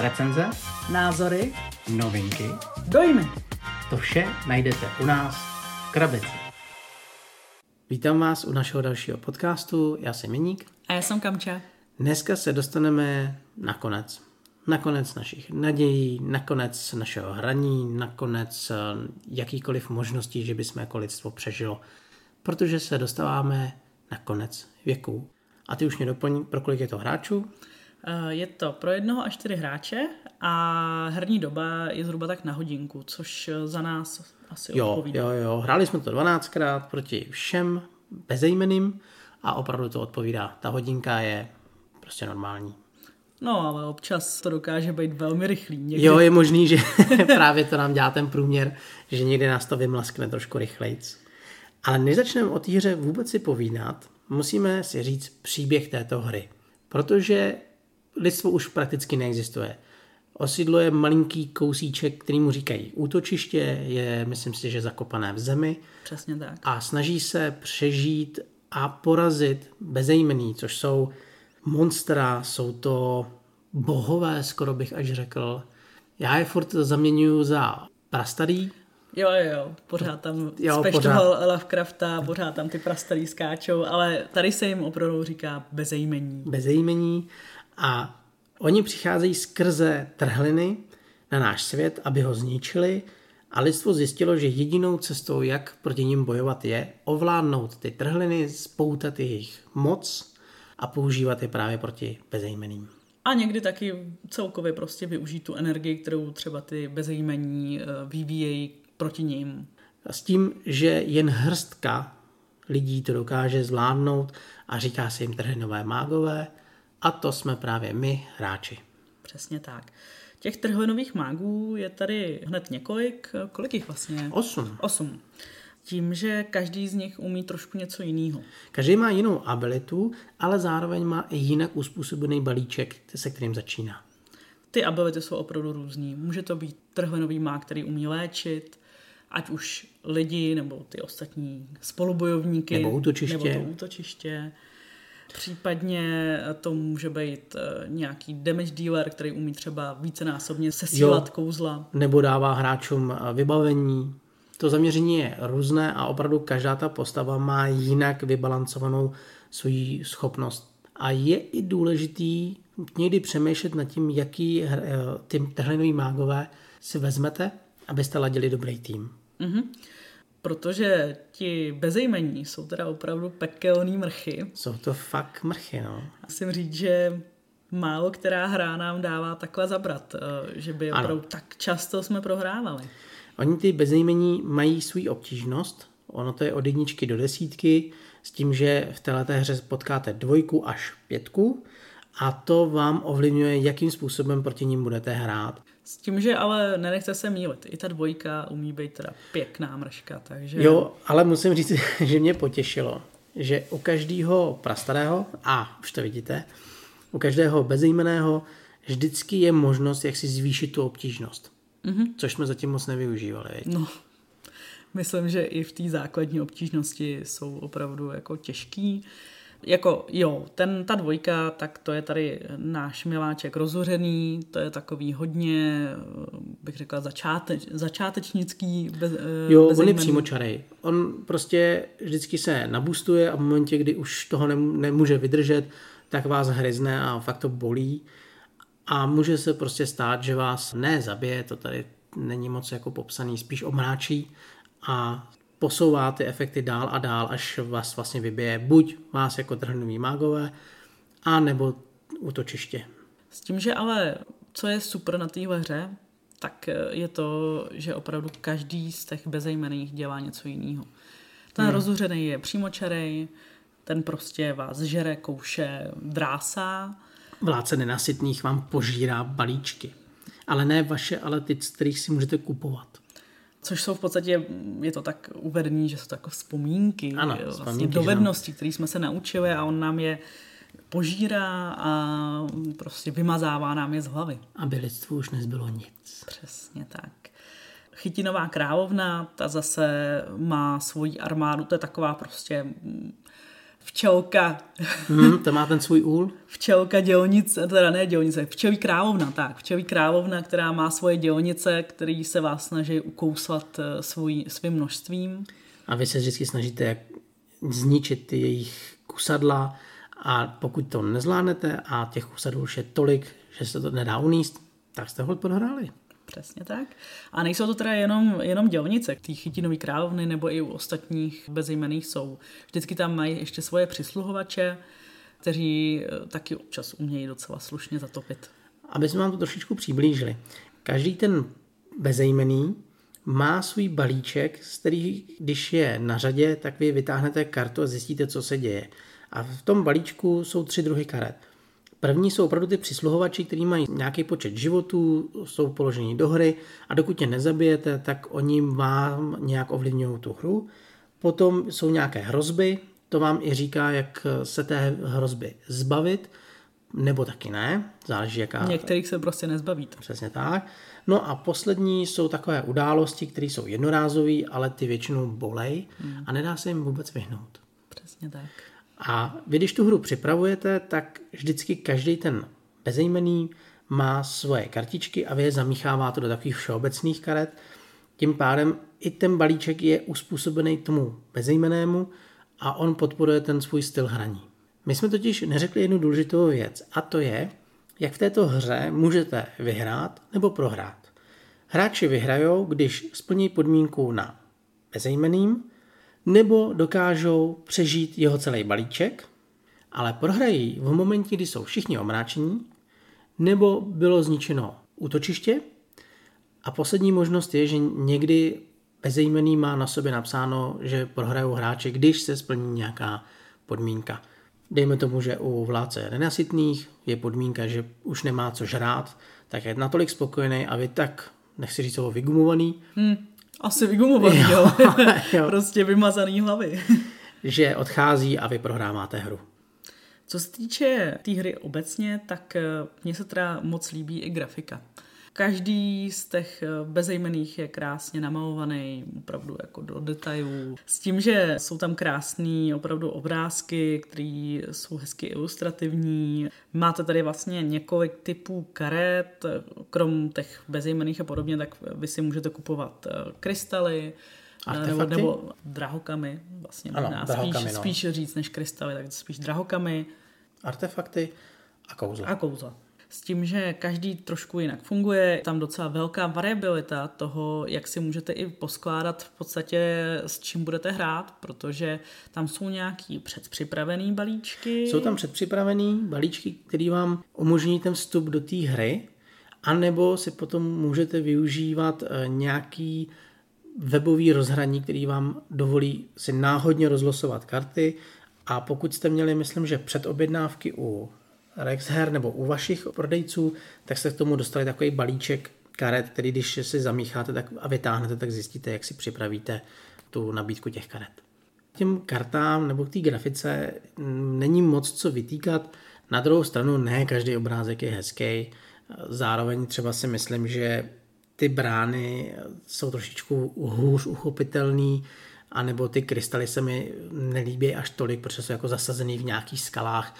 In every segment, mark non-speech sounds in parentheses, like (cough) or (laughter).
Recenze, Názory, novinky, dojmy. to vše najdete u nás v Krabici. Vítám vás u našeho dalšího podcastu, já jsem Jeník. A já jsem Kamča. Dneska se dostaneme na konec. Na konec našich nadějí, na konec našeho hraní, na konec eh, jakýkoliv možností, že bychom jako lidstvo přežilo. Protože se dostáváme na konec věků. A ty už mě doplň, pro kolik je to hráčů? Eh, Je to pro jednoho až čtyři hráče a herní doba je zhruba tak na hodinku, což eh, za nás asi Jo, odpovídá. jo, jo. Hráli jsme to 12krát proti všem bezejmeným a opravdu to odpovídá. Ta hodinka je prostě normální. No, ale občas to dokáže být velmi rychlý. Někdy Jo, je možný, že (laughs) právě to nám dělá ten průměr, že někdy nás to vymlaskne trošku rychlejc. Ale než začneme o té hře vůbec si povídat, musíme si říct příběh této hry. Protože lidstvo už prakticky neexistuje. Osídluje malinký kousíček, který mu říkají útočiště, je, myslím si, že zakopané v zemi Přesně tak. a snaží se přežít a porazit bezejmený, což jsou monstra, jsou to bohové, skoro bych až řekl. Já je furt zaměňuji za prastarý, Jo, jo, jo, pořád tam Jo, pořád. Lovecrafta, pořád tam ty prastarý skáčou, ale tady se jim opravdu říká bezejmení. bezejmení a oni přicházejí skrze trhliny na náš svět, aby ho zničili a lidstvo zjistilo, že jedinou cestou, jak proti ním bojovat, je ovládnout ty trhliny, spoutat jejich moc a používat je právě proti bezejmeným. A někdy taky celkově prostě využít tu energii, kterou třeba ty bezejmení eh, vyvíjejí proti ním. A s tím, že jen hrstka lidí to dokáže zvládnout a říká se jim trhlinové mágové a to jsme právě my, hráči. Přesně tak. Těch trhlinových mágů je tady hned několik. Kolik jich vlastně? Osm. Osm. Tím, že každý z nich umí trošku něco jiného. Každý má jinou abilitu, ale zároveň má i jinak uspůsobený balíček, se kterým začíná. Ty ability jsou opravdu různý. Může to být trhlinový mág, který umí léčit, ať už lidi nebo ty ostatní spolubojovníky. Nebo útočiště. Nebo to útočiště. Případně to může být eh, nějaký damage dealer, který umí třeba vícenásobně sesílat Jo. kouzla. Nebo dává hráčům eh, vybavení. To zaměření je různé a opravdu každá ta postava má jinak vybalancovanou svoji schopnost. A je i důležitý někdy přemýšlet nad tím, jaký eh, ty trhlinový mágové si vezmete, abyste ladili dobrý tým. Mhm. Protože ti bezejmení jsou teda opravdu pekelný mrchy. Jsou to fakt mrchy, no. Musím říct, že málo která hra nám dává takhle zabrat, eh, že by Ano. opravdu tak často jsme prohrávali. Oni ty bezejmení mají svou obtížnost, ono to je od jedničky do desítky, s tím, že v této hře potkáte dvojku až pětku a to vám ovlivňuje, jakým způsobem proti ním budete hrát. S tím, že ale nenechte se mílit. I ta dvojka umí být teda pěkná mrška, takže... Jo, ale musím říct, (laughs) že mě potěšilo, že u každého prastarého, a už to vidíte, u každého bezejmeného vždycky je možnost, jak si zvýšit tu obtížnost. Mm-hmm. Což jsme zatím moc nevyužívali. viď? No, myslím, že i v té základní obtížnosti jsou opravdu jako těžký. Jako jo, ten, ta dvojka, tak to je tady náš miláček rozuřený, to je takový hodně, eh, bych řekla, začáteč, začátečnický bez, eh, Jo, on je přímočarej. On prostě vždycky se nabustuje a v momentě, kdy už toho nem- nemůže vydržet, tak vás hryzne a fakt to bolí. A může se prostě stát, že vás ne zabije, to tady není moc jako popsaný, spíš omráčí a posouvá ty efekty dál a dál, až vás vlastně vybije buď vás jako trhnový mágové, a nebo útočiště. S tím, že ale co je super na téhle hře, tak eh, je to, že opravdu každý z těch bezejmených dělá něco jiného. Ten hmm. rozuřený je přímočarej, ten prostě vás žere, kouše, drásá. Vládce nenasytných vám požírá balíčky. Ale ne vaše, ale ty, z kterých si můžete kupovat. Což jsou v podstatě, je to tak uvedený, že jsou to jako vzpomínky, Ano, jo, vlastně vzpomínky, dovednosti, které jsme se naučili a on nám je požírá a prostě vymazává nám je z hlavy. Aby lidstvu už nezbylo nic. Přesně tak. Chytinová královna, ta zase má svoji armádu, to je taková prostě mm, Včelka. Hmm, to má ten svůj úl? Včelka dělnice, teda ne dělnice, včelí královna, tak. Včelí královna, která má svoje dělnice, který se vás snaží ukouslat eh, svůj, svým množstvím. A vy se vždycky snažíte zničit ty jejich kusadla a pokud to nezvládnete a těch kusadl už je tolik, že se to nedá uníst, tak jste ho prohráli. Přesně tak. A nejsou to teda jenom, jenom dělnice, ty chytinový královny nebo i u ostatních bezejmených jsou. Vždycky tam mají ještě svoje přisluhovače, kteří eh, taky občas umějí docela slušně zatopit. Aby jsme vám to trošičku přiblížili. Každý ten bezejmený má svůj balíček, z který, když je na řadě, tak vy vytáhnete kartu a zjistíte, co se děje. A v tom balíčku jsou tři druhy karet. První jsou opravdu ty přisluhovači, kteří mají nějaký počet životů, jsou položeni do hry a dokud je nezabijete, tak oni vám nějak ovlivňují tu hru. Potom jsou nějaké hrozby, to vám i říká, jak se té hrozby zbavit, nebo taky ne, záleží jaká... Některých se prostě nezbavíte. Přesně tak. No a poslední jsou takové události, které jsou jednorázové, ale ty většinou bolej hmm. a nedá se jim vůbec vyhnout. Přesně tak. A vy, když tu hru připravujete, tak vždycky každý ten bezejmený má svoje kartičky a vy je zamícháváte do takových všeobecných karet. Tím pádem i ten balíček je uspůsobený tomu bezejmenému a on podporuje ten svůj styl hraní. My jsme totiž neřekli jednu důležitou věc a to je, jak v této hře můžete vyhrát nebo prohrát. Hráči vyhrajou, když splní podmínku na bezejmeným, nebo dokážou přežít jeho celý balíček, ale prohrají v momentě, kdy jsou všichni omráčení, nebo bylo zničeno útočiště. A poslední možnost je, že někdy bezejmený má na sobě napsáno, že prohrajou hráči, když se splní nějaká podmínka. Dejme tomu, že u vládce nenasytných je podmínka, že už nemá co žrát, tak je natolik spokojený a vy tak, nechci říct toho vygumovaný, hmm. Asi vygumovaný, jo. (laughs) jo. prostě vymazaný hlavy. že odchází a vy prohráváte hru. Co se týče té tý hry obecně, tak eh, mně se teda moc líbí i grafika. Každý z těch eh, bezejmených je krásně namalovaný, opravdu jako do detailů. S tím, že jsou tam krásné opravdu obrázky, které jsou hezky ilustrativní. Máte tady vlastně několik typů karet, krom těch bezejmených a podobně, tak vy si můžete kupovat eh, krystaly, eh, nebo, nebo drahokamy, vlastně ano, drahokamy, spíš, no. spíš říct než krystaly, tak spíš drahokamy. Artefakty a kouzla. A kouzla s tím, že každý trošku jinak funguje. Je tam docela velká variabilita toho, jak si můžete i poskládat v podstatě s čím budete hrát, protože tam jsou nějaký předpřipravený balíčky. Jsou tam předpřipravený balíčky, které vám umožní ten vstup do té hry, anebo si potom můžete využívat eh, nějaký webový rozhraní, který vám dovolí si náhodně rozlosovat karty a pokud jste měli, myslím, že předobjednávky u Rexher nebo u vašich prodejců, tak se k tomu dostali takový balíček karet, který když si zamícháte tak a vytáhnete, tak zjistíte, jak si připravíte tu nabídku těch karet. Těm kartám nebo k té grafice není moc co vytýkat. Na druhou stranu ne každý obrázek je hezký. Zároveň třeba si myslím, že ty brány jsou trošičku hůř uchopitelný, anebo ty krystaly se mi nelíbí až tolik, protože jsou jako zasazený v nějakých skalách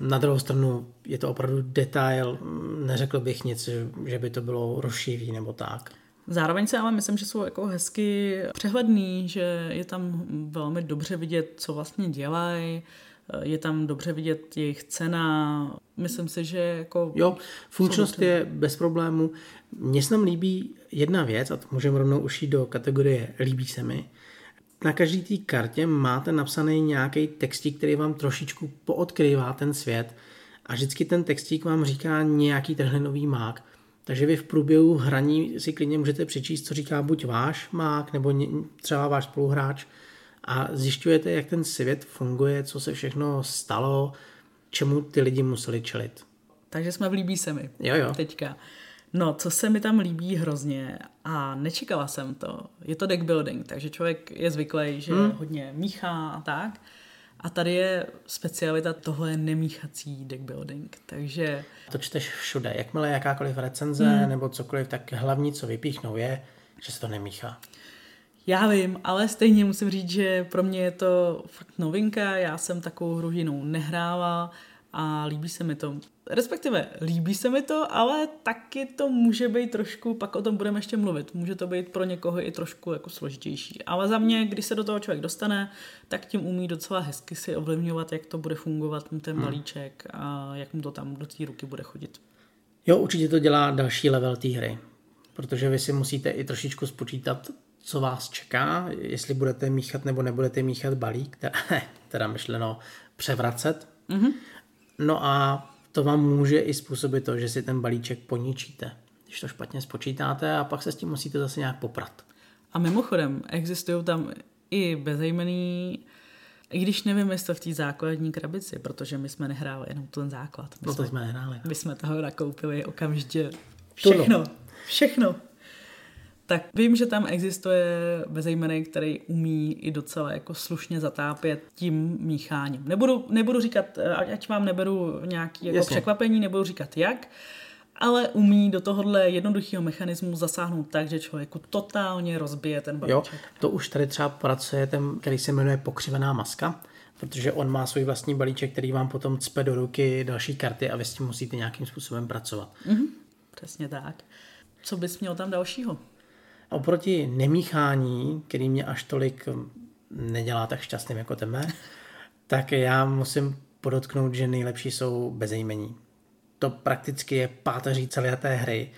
na druhou stranu je to opravdu detail, neřekl bych nic, že by to bylo rozšíří nebo tak. Zároveň se ale myslím, že jsou jako hezky přehledný, že je tam velmi dobře vidět, co vlastně dělají, je tam dobře vidět jejich cena. Myslím si, že jako... Jo, funkčnost je bez problému. Mně se tam líbí jedna věc, a to můžeme rovnou ušít do kategorie líbí se mi, na každé té kartě máte napsaný nějaký textík, který vám trošičku poodkrývá ten svět a vždycky ten textík vám říká nějaký trhlinový mák. Takže vy v průběhu hraní si klidně můžete přečíst, co říká buď váš mák, nebo třeba váš spoluhráč a zjišťujete, jak ten svět funguje, co se všechno stalo, čemu ty lidi museli čelit. Takže jsme v líbí se mi. Jo, jo. Teďka. No, co se mi tam líbí hrozně a nečekala jsem to, je to deck building, takže člověk je zvyklý, že hmm. hodně míchá a tak. A tady je specialita, tohle je nemíchací deck building, takže... To čteš všude, jakmile jakákoliv recenze hmm. nebo cokoliv, tak hlavní, co vypíchnou je, že se to nemíchá. Já vím, ale stejně musím říct, že pro mě je to fakt novinka, já jsem takovou hru jinou nehrála a líbí se mi to. Respektive líbí se mi to, ale taky to může být trošku, pak o tom budeme ještě mluvit, může to být pro někoho i trošku jako složitější. Ale za mě, když se do toho člověk dostane, tak tím umí docela hezky si ovlivňovat, jak to bude fungovat mu ten hmm. balíček a jak mu to tam do té ruky bude chodit. Jo, určitě to dělá další level té hry, protože vy si musíte i trošičku spočítat, co vás čeká, jestli budete míchat nebo nebudete míchat balík, teda, (laughs) teda myšleno převracet. Mm-hmm. No a to vám může i způsobit to, že si ten balíček poničíte, když to špatně spočítáte a pak se s tím musíte zase nějak poprat. A mimochodem, existují tam i bezejmený, i když nevím, jestli v té základní krabici, protože my jsme nehráli jenom ten základ. My no jsme, jsme nehráli. My jsme toho nakoupili okamžitě všechno. Všechno tak vím, že tam existuje bezejmený, který umí i docela jako slušně zatápět tím mícháním. Nebudu, nebudu říkat, eh, ať vám neberu nějaký jako překvapení, nebudu říkat jak, ale umí do tohohle jednoduchého mechanismu zasáhnout tak, že člověku totálně rozbije ten balíček. Jo, to už tady třeba pracuje ten, který se jmenuje pokřivená maska, protože on má svůj vlastní balíček, který vám potom cpe do ruky další karty a vy s tím musíte nějakým způsobem pracovat. Mm-hmm, přesně tak. Co bys měl tam dalšího? Oproti nemíchání, který mě až tolik nedělá tak šťastným jako tebe, tak já musím podotknout, že nejlepší jsou bezejmení. To prakticky je páteří celé té hry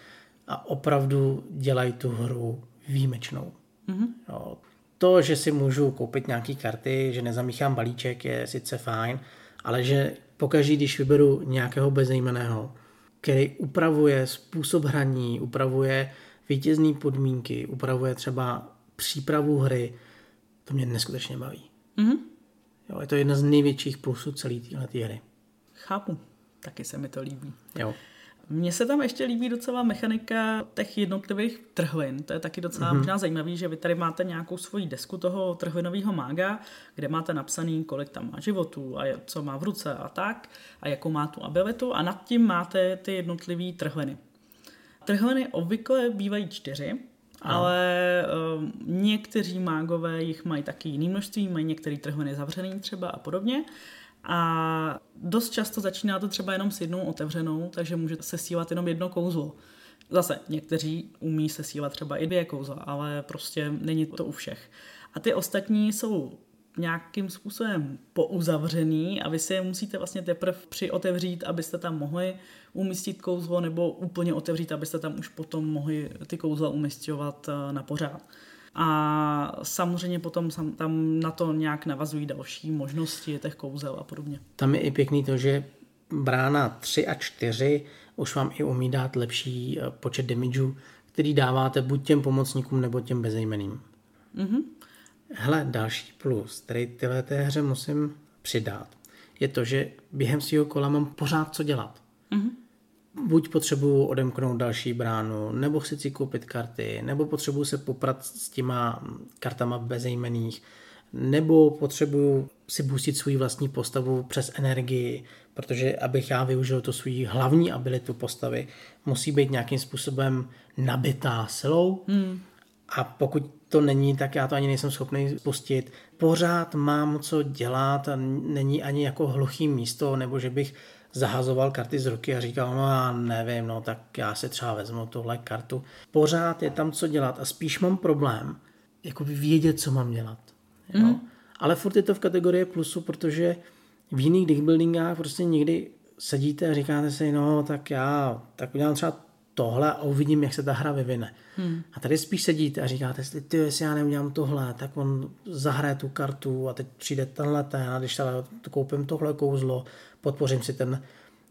a opravdu dělají tu hru výjimečnou. Mm-hmm. Jo. To, že si můžu koupit nějaké karty, že nezamíchám balíček, je sice fajn, ale že pokaždý, když vyberu nějakého bezejmeného, který upravuje způsob hraní, upravuje vítězné podmínky, upravuje třeba přípravu hry, to mě neskutečně baví. Mm-hmm. Jo, je to jedna z největších plusů celé téhle hry. Chápu, taky se mi to líbí. Jo. Mně se tam ještě líbí docela mechanika těch jednotlivých trhlin. To je taky docela mm-hmm. možná zajímavý, že vy tady máte nějakou svoji desku toho trhlinového mága, kde máte napsaný, kolik tam má životů a co má v ruce a tak, a jakou má tu abilitu a nad tím máte ty jednotlivé trhliny. Trhliny obvykle bývají čtyři, Aha. ale uh, někteří mágové jich mají taky jiný množství, mají některé trhliny zavřený třeba a podobně. A dost často začíná to třeba jenom s jednou otevřenou, takže můžete sesílat jenom jedno kouzlo. Zase někteří umí sesílat třeba i dvě kouzla, ale prostě není to u všech. A ty ostatní jsou nějakým způsobem pouzavřený a vy si je musíte vlastně teprve přiotevřít, abyste tam mohli umístit kouzlo nebo úplně otevřít, abyste tam už potom mohli ty kouzla umistovat eh, na pořád. A samozřejmě potom tam na to nějak navazují další možnosti těch kouzel a podobně. Tam je i pěkný to, že brána 3 a 4 už vám i umí dát lepší eh, počet damageů, který dáváte buď těm pomocníkům nebo těm bezejmeným. Mm-hmm. Hele, další plus, který tyhle té hře musím přidat, je to, že během svého kola mám pořád co dělat. Mm-hmm. Buď potřebuju odemknout další bránu, nebo chci si koupit karty, nebo potřebuju se poprat s těma kartama bezejmených, nebo potřebuju si boostit svůj vlastní postavu přes energii, protože abych já využil to svůj hlavní abilitu postavy, musí být nějakým způsobem nabitá silou. Mm. A pokud to není, tak já to ani nejsem schopný spustit. Pořád mám co dělat není ani jako hluchý místo, nebo že bych zahazoval karty z ruky a říkal, no já nevím, no tak já si třeba vezmu tuhle kartu. Pořád je tam co dělat a spíš mám problém jako vědět, co mám dělat. Jo? Mm. Ale furt je to v kategorii plusu, protože v jiných deckbuildingách prostě někdy sedíte a říkáte si, no tak já tak udělám třeba tohle a uvidím, jak se ta hra vyvine. Hmm. A tady spíš sedíte a říkáte si, ty, jestli já neudělám tohle, tak on zahraje tu kartu a teď přijde tenhle ten a když teda koupím tohle kouzlo, podpořím si ten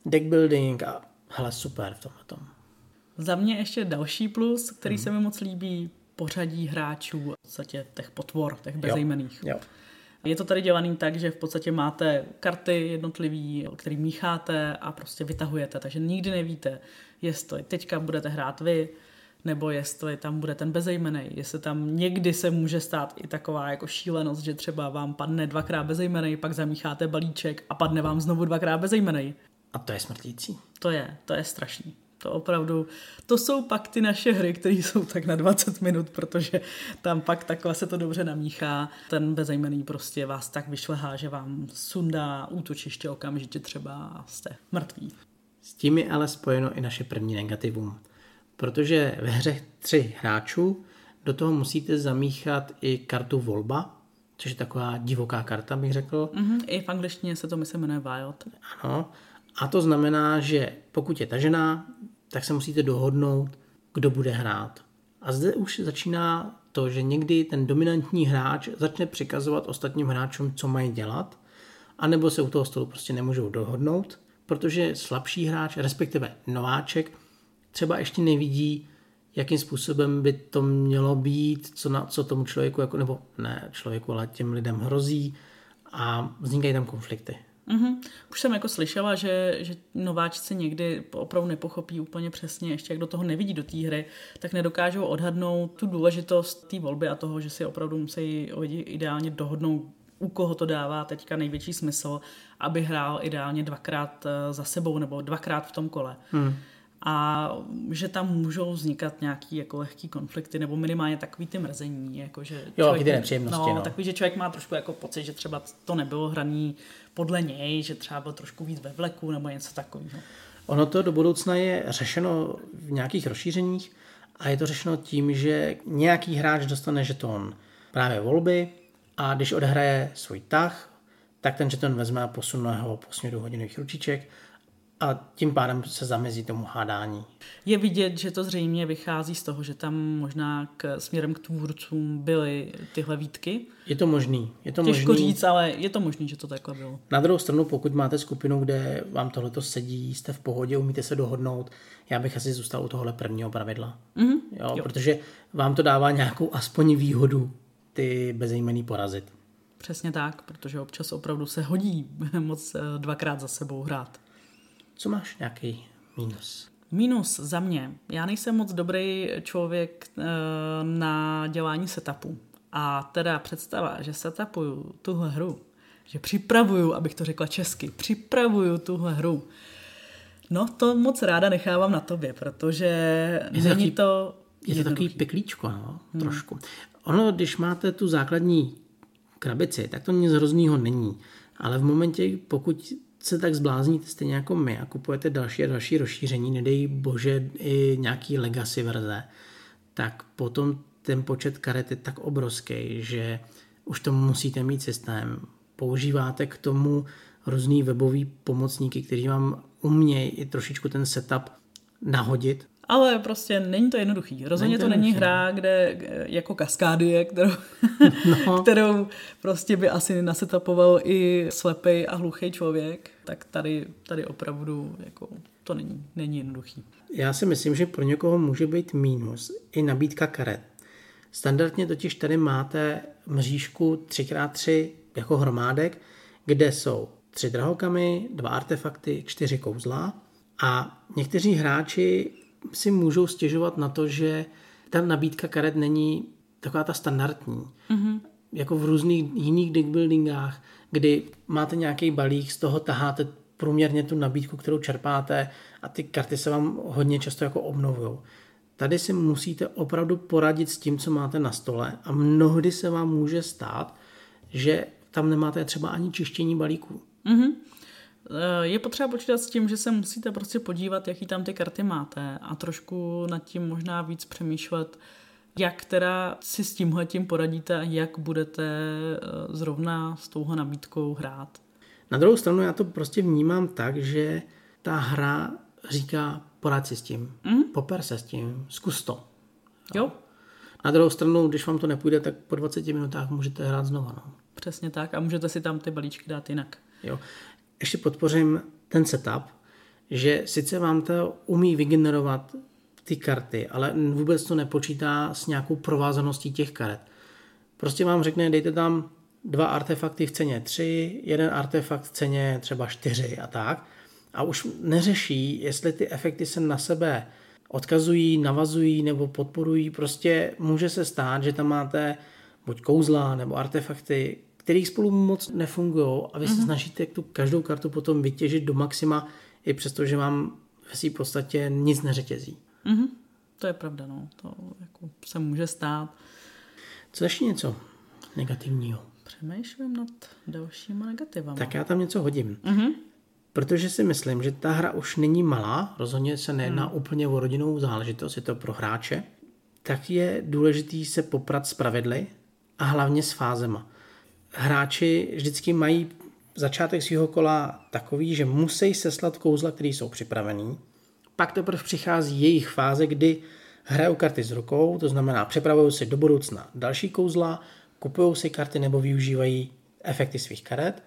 deck building a hele, super v tomhle tom. Za mě ještě další plus, který hmm. se mi moc líbí, pořadí hráčů, v podstatě těch potvor, těch bezejmených. Jo. Jo. Je to tady dělaný tak, že v podstatě máte karty jednotlivý, který mícháte a prostě vytahujete, takže nikdy nevíte, jestli teďka budete hrát vy, nebo jestli tam bude ten bezejmenej, jestli tam někdy se může stát i taková jako šílenost, že třeba vám padne dvakrát bezejmenej, pak zamícháte balíček a padne vám znovu dvakrát bezejmenej. A to je smrtící. To je, to je strašný. To opravdu, to jsou pak ty naše hry, které jsou tak na 20 minut, protože tam pak takhle se to dobře namíchá. Ten bezejmený prostě vás tak vyšlehá, že vám sundá útočiště okamžitě třeba a jste mrtví. S tím je ale spojeno i naše první negativum. Protože ve hře tři hráčů do toho musíte zamíchat i kartu volba, což je taková divoká karta, bych řekl. Mm-hmm, I v angličtině se to myslím jmenuje Wild. Ano. A to znamená, že pokud je tažená, tak se musíte dohodnout, kdo bude hrát. A zde už začíná to, že někdy ten dominantní hráč začne přikazovat ostatním hráčům, co mají dělat, anebo se u toho stolu prostě nemůžou dohodnout, protože slabší hráč, respektive nováček, třeba ještě nevidí, jakým způsobem by to mělo být, co, na, co tomu člověku, jako, nebo ne člověku, ale těm lidem hrozí a vznikají tam konflikty. Mm-hmm. Už jsem jako slyšela, že, že nováčci někdy opravdu nepochopí úplně přesně, ještě jak do toho nevidí do té hry, tak nedokážou odhadnout tu důležitost té volby a toho, že si opravdu musí ideálně dohodnout, u koho to dává teďka největší smysl, aby hrál ideálně dvakrát eh, za sebou nebo dvakrát v tom kole. Mm a že tam můžou vznikat nějaký jako lehký konflikty nebo minimálně takový ty mrzení. Jako že jo, člověk, ty nepříjemnosti. No, no. Takový, že člověk má trošku jako pocit, že třeba to nebylo hraný podle něj, že třeba byl trošku víc ve vleku nebo něco takového. Ono to do budoucna je řešeno v nějakých rozšířeních a je to řešeno tím, že nějaký hráč dostane žeton právě volby a když odhraje svůj tah, tak ten žeton vezme a posune ho po směru hodinových ručiček a tím pádem se zamezí tomu hádání. Je vidět, že to zřejmě vychází z toho, že tam možná k, směrem k tvůrcům byly tyhle výtky. Je to možný. Je to Těžko možný. říct, ale je to možný, že to takhle bylo. Na druhou stranu, pokud máte skupinu, kde vám tohleto sedí, jste v pohodě, umíte se dohodnout, já bych asi zůstal u tohle prvního pravidla. Mm-hmm. Jo, jo. Protože vám to dává nějakou aspoň výhodu ty bezejmený porazit. Přesně tak, protože občas opravdu se hodí (laughs) moc eh, dvakrát za sebou hrát. Co máš nějaký mínus? Mínus za mě. Já nejsem moc dobrý člověk e, na dělání setupu. A teda představa, že setupuju tuhle hru, že připravuju, abych to řekla česky, připravuju tuhle hru, no to moc ráda nechávám na tobě, protože je není to... Je to takový peklíčko, no, hmm. trošku. Ono, když máte tu základní krabici, tak to nic hroznýho není. Ale v momentě, pokud se tak zblázníte stejně jako my a kupujete další a další rozšíření, nedej bože i nějaký legacy verze, tak potom ten počet karet je tak obrovský, že už to musíte mít systém. Používáte k tomu různý webový pomocníky, kteří vám umějí i trošičku ten setup nahodit, ale prostě není to jednoduchý. Rozhodně to, není hra, kde jako kaskádie, kterou, (laughs) no. kterou prostě by asi nasetapoval i slepý a hluchý člověk. Tak tady, tady opravdu jako to není, není jednoduchý. Já si myslím, že pro někoho může být mínus i nabídka karet. Standardně totiž tady máte mřížku 3x3 jako hromádek, kde jsou tři drahokamy, dva artefakty, čtyři kouzla a někteří hráči si můžou stěžovat na to, že ta nabídka karet není taková ta standardní. Mm-hmm. Jako v různých jiných deckbuildingách, kdy máte nějaký balík, z toho taháte průměrně tu nabídku, kterou čerpáte a ty karty se vám hodně často jako obnovují. Tady si musíte opravdu poradit s tím, co máte na stole a mnohdy se vám může stát, že tam nemáte třeba ani čištění balíků. Mm-hmm. Eh, je potřeba počítat s tím, že se musíte prostě podívat, jaký tam ty karty máte a trošku nad tím možná víc přemýšlet, jak teda si s tímhletím poradíte a jak budete eh, zrovna s touhle nabídkou hrát. Na druhou stranu já to prostě vnímám tak, že ta hra říká porad si s tím, mm? poper se s tím, zkus to. Jo. Na druhou stranu, když vám to nepůjde, tak po 20 minutách můžete hrát znova. No. Přesně tak a můžete si tam ty balíčky dát jinak. Jo ještě podpořím ten setup, že sice vám to umí vygenerovat ty karty, ale vůbec to nepočítá s nějakou provázaností těch karet. Prostě vám řekne, dejte tam dva artefakty v ceně 3, jeden artefakt v ceně třeba 4 a tak. A už neřeší, jestli ty efekty se na sebe odkazují, navazují nebo podporují. Prostě může se stát, že tam máte buď kouzla nebo artefakty, kterých spolu moc nefungují a vy mm-hmm. se mhm. snažíte tu každou kartu potom vytěžit do maxima, i přesto, že vám v ve své podstatě nic neřetězí. Mm-hmm. To je pravda, no. To jako se může stát. Co ještě něco negativního? Přemýšlím nad dalšíma negativama. Tak já tam něco hodím. Mm-hmm. Protože si myslím, že ta hra už není malá, rozhodně se nejedná mm. úplně o rodinnou záležitost, je to pro hráče, tak je důležitý se poprat s pravidly a hlavně s fázema. Hráči vždycky mají začátek svého kola takový, že musí seslat kouzla, které jsou připravený. Pak teprve přichází jejich fáze, kdy hrajou karty s rukou, to znamená připravují si do budoucna další kouzla, kupují si karty nebo využívají efekty svých karet,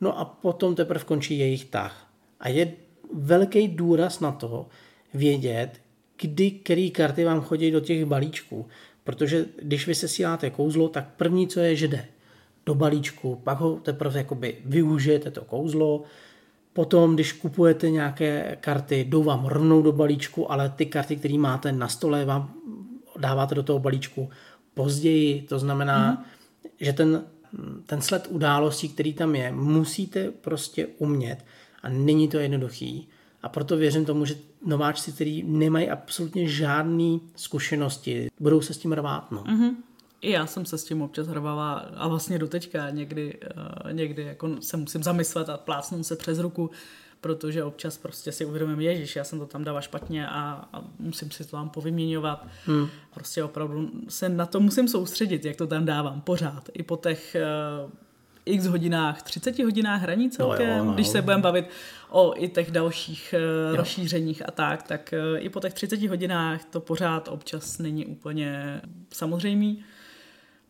no a potom teprve končí jejich tah. A je velký důraz na to vědět, kdy který karty vám chodí do těch balíčků. Protože když vy sesíláte kouzlo, tak první, co je, že jde do balíčku, pak ho teprve jakoby využijete to kouzlo, Potom, když kupujete nějaké karty, jdou vám rovnou do balíčku, ale ty karty, které máte na stole, vám dáváte do toho balíčku později. To znamená, mm. že ten, ten sled událostí, který tam je, musíte prostě umět a není to jednoduchý. A proto věřím tomu, že nováčci, kteří nemají absolutně žádné zkušenosti, budou se s tím rvát. No. Mm-hmm. I já jsem se s tím občas hrvala a vlastně do teďka někdy, uh, někdy jako se musím zamyslet a plácnout se přes ruku, protože občas prostě si uvědomím, ježiš, já jsem to tam dala špatně a, a musím si to tam povyměňovat. Hmm. Prostě opravdu se na to musím soustředit, jak to tam dávám pořád. I po těch uh, x hodinách, 30 hodinách hraní celkem, no jo, no. když se budeme bavit o i těch dalších uh, jo. rozšířeních a tak, tak i po těch 30 hodinách to pořád občas není úplně samozřejmý.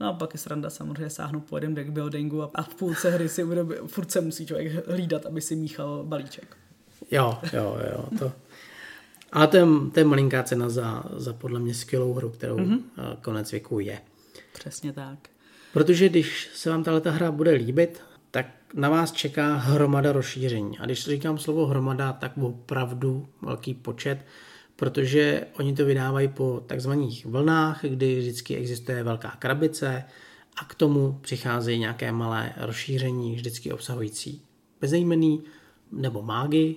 No a pak je sranda samozřejmě sáhnout po jednom deck buildingu a v půlce hry si uvědomí, furt se musí člověk hlídat, aby si míchal balíček. Jo, jo, jo, to. Ale to je, to je malinká cena za, za podle mě skvělou hru, kterou mm-hmm. konec věku je. Přesně tak. Protože když se vám tahle hra bude líbit, tak na vás čeká hromada rozšíření. A když říkám slovo hromada, tak opravdu velký počet protože oni to vydávají po takzvaných vlnách, kdy vždycky existuje velká krabice a k tomu přicházejí nějaké malé rozšíření, vždycky obsahující bezejmený nebo mágy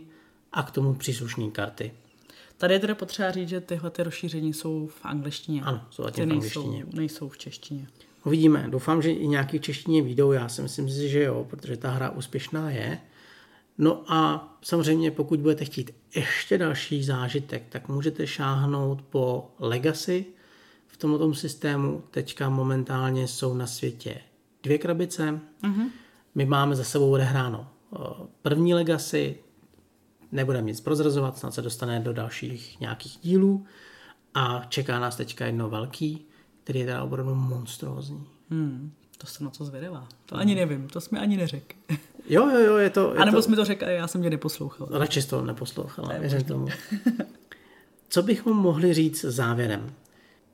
a k tomu příslušné karty. Tady je teda potřeba říct, že tyhle ty rozšíření jsou v angličtině. Ano, jsou zatím v angličtině. Nejsou, nejsou v češtině. Uvidíme. Doufám, že i nějaký v češtině výjdou. Já si myslím si, že jo, protože ta hra úspěšná je. No a samozřejmě pokud budete chtít ještě další zážitek, tak můžete šáhnout po Legacy v tomto systému. Teďka momentálně jsou na světě dvě krabice. Mm-hmm. My máme za sebou odehráno eh, první Legacy, nebudeme nic prozrazovat, snad se dostane do dalších nějakých dílů a čeká nás teďka jedno velký, který je teda opravdu monstrózní. Hmm. To jsem na to zvědavá. To ani nevím, to jsi mi ani neřekl. (laughs) Jo, jo, jo, je to... Je a nebo to... jsi mi to řekl a já jsem tě neposlouchal. Radši jsi to neposlouchala, věřím tomu. (laughs) Co bychom mohli říct závěrem?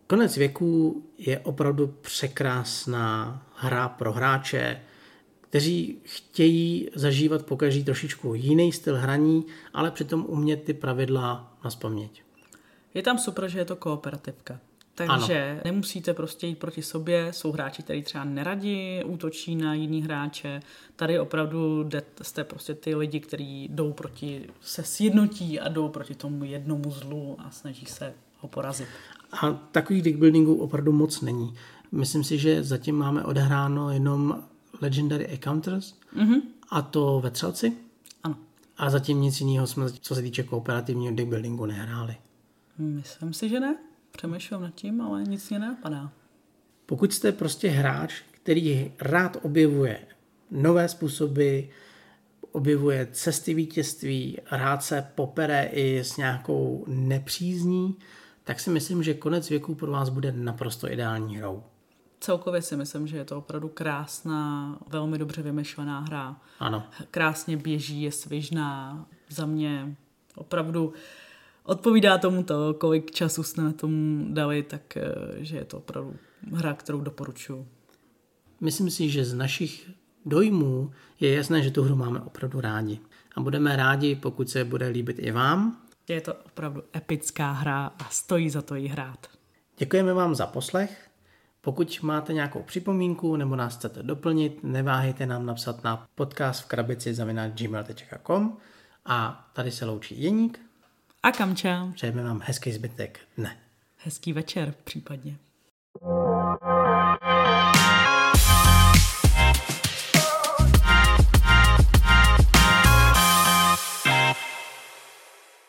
Konec věku je opravdu překrásná hra pro hráče, kteří chtějí zažívat pokaždý trošičku jiný styl hraní, ale přitom umět ty pravidla na Je tam super, že je to kooperativka. Takže ano. nemusíte prostě jít proti sobě, jsou hráči, kteří třeba neradí útočí na jiný hráče. Tady opravdu jste prostě ty lidi, kteří jdou proti, se sjednotí a jdou proti tomu jednomu zlu a snaží se ho porazit. A takových deckbuildingů opravdu moc není. Myslím si, že zatím máme odehráno jenom Legendary Encounters mm-hmm. a to ve Třelci. Ano. A zatím nic jiného jsme, co se týče kooperativního deckbuildingu, nehráli. Myslím si, že ne. Přemýšlím nad tím, ale nic mě nenapadá. Pokud jste prostě hráč, který rád objevuje nové způsoby, objevuje cesty vítězství, rád se popere i s nějakou nepřízní, tak si myslím, že konec věku pro vás bude naprosto ideální hrou. Celkově si myslím, že je to opravdu krásná, velmi dobře vymyšlená hra. Ano. Krásně běží, je svižná. Za mě opravdu odpovídá tomu to, kolik času jsme tomu dali, tak eh, že je to opravdu hra, kterou doporučuji. Myslím si, že z našich dojmů je jasné, že tu hru máme opravdu rádi. A budeme rádi, pokud se bude líbit i vám. Je to opravdu epická hra a stojí za to jí hrát. Děkujeme vám za poslech. Pokud máte nějakou připomínku nebo nás chcete doplnit, neváhejte nám napsat na podcast v krabici gmail.com a tady se loučí Jeník a Kamča. Přejeme vám hezký zbytek dne. Hezký večer případně. thank you